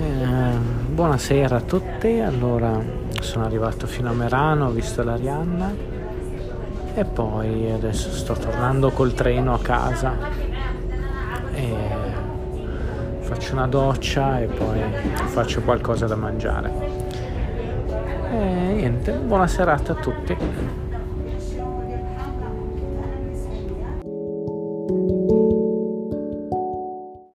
Eh, buonasera a tutti, allora sono arrivato fino a Merano, ho visto l'Arianna e poi adesso sto tornando col treno a casa e faccio una doccia e poi faccio qualcosa da mangiare. E niente, buona serata a tutti.